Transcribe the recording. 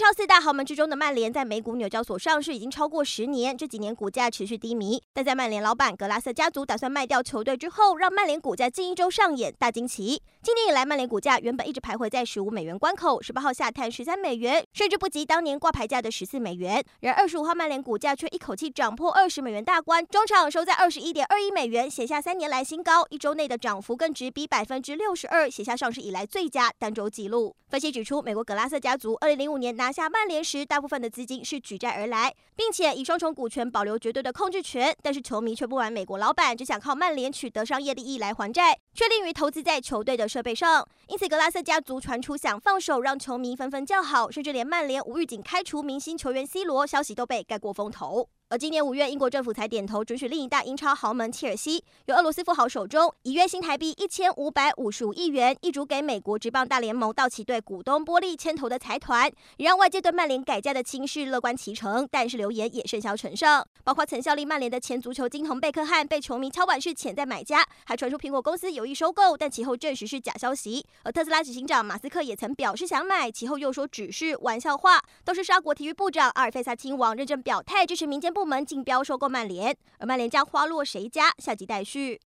超四大豪门之中的曼联在美股纽交所上市已经超过十年，这几年股价持续低迷。但在曼联老板格拉瑟家族打算卖掉球队之后，让曼联股价近一周上演大惊奇。今年以来，曼联股价原本一直徘徊在十五美元关口，十八号下探十三美元，甚至不及当年挂牌价的十四美元。然而二十五号曼联股价却一口气涨破二十美元大关，中场收在二十一点二一美元，写下三年来新高。一周内的涨幅更直逼百分之六十二，写下上市以来最佳单周纪录。分析指出，美国格拉瑟家族二零零五年。拿下曼联时，大部分的资金是举债而来，并且以双重股权保留绝对的控制权。但是球迷却不满美国老板只想靠曼联取得商业利益来还债，却吝于投资在球队的设备上。因此，格拉瑟家族传出想放手，让球迷纷纷叫好，甚至连曼联无预警开除明星球员 C 罗消息都被盖过风头。而今年五月，英国政府才点头准许另一大英超豪门切尔西，由俄罗斯富豪手中以约新台币一千五百五十五亿元易主给美国职棒大联盟道奇队股东波利牵头的财团，也让外界对曼联改价的情势乐观其成。但是流言也甚嚣尘上，包括曾效力曼联的前足球金童贝克汉被球迷敲碗是潜在买家，还传出苹果公司有意收购，但其后证实是假消息。而特斯拉执行长马斯克也曾表示想买，其后又说只是玩笑话。都是沙国体育部长阿尔费萨亲王认证表态支持民间部门竞标收购曼联，而曼联将花落谁家？下集待续。